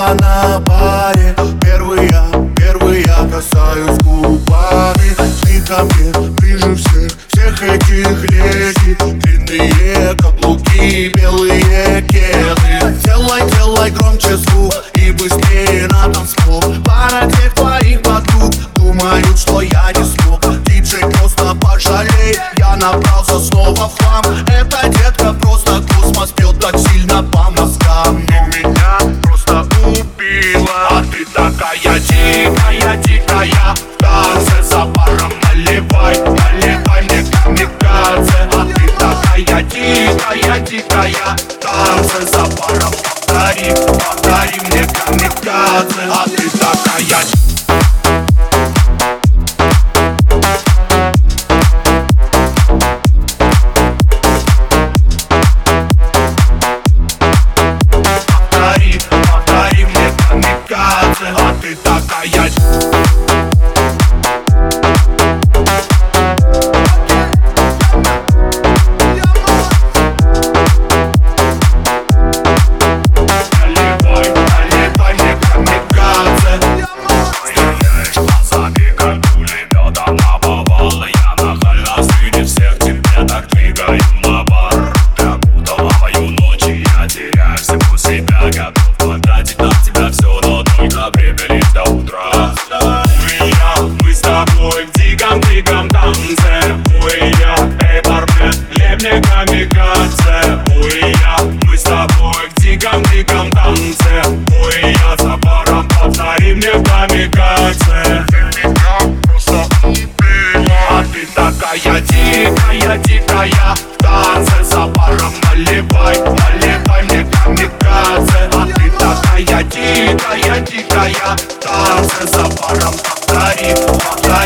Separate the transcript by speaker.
Speaker 1: Прямо на баре Первый я, первый я касаюсь губами. Ты ко мне ближе всех, всех этих леди. Длинные каблуки, белые кеды. Делай, делай громче звук и быстрее на танцпол. Пара тех твоих подруг думают, что я не смог. Диджей просто пожалей, я набрался снова в хлам Это детка дикая, дикая В танце за баром наливай, наливай мне камикадзе А ты такая дикая, дикая В танце за баром повтори, повтори мне камикадзе А ты такая Повтори,
Speaker 2: в диком-диком танце. Ой, я, эй, бармен, мне камикадзе. Ой, я, мы с тобой в диком-диком танце. Ой, я за баром, повтори мне камикадзе.
Speaker 1: А ты такая дикая, дикая. В танце за баром наливай, наливай мне камикадзе. А ты такая дикая, дикая. В танце за баром повтори, повтори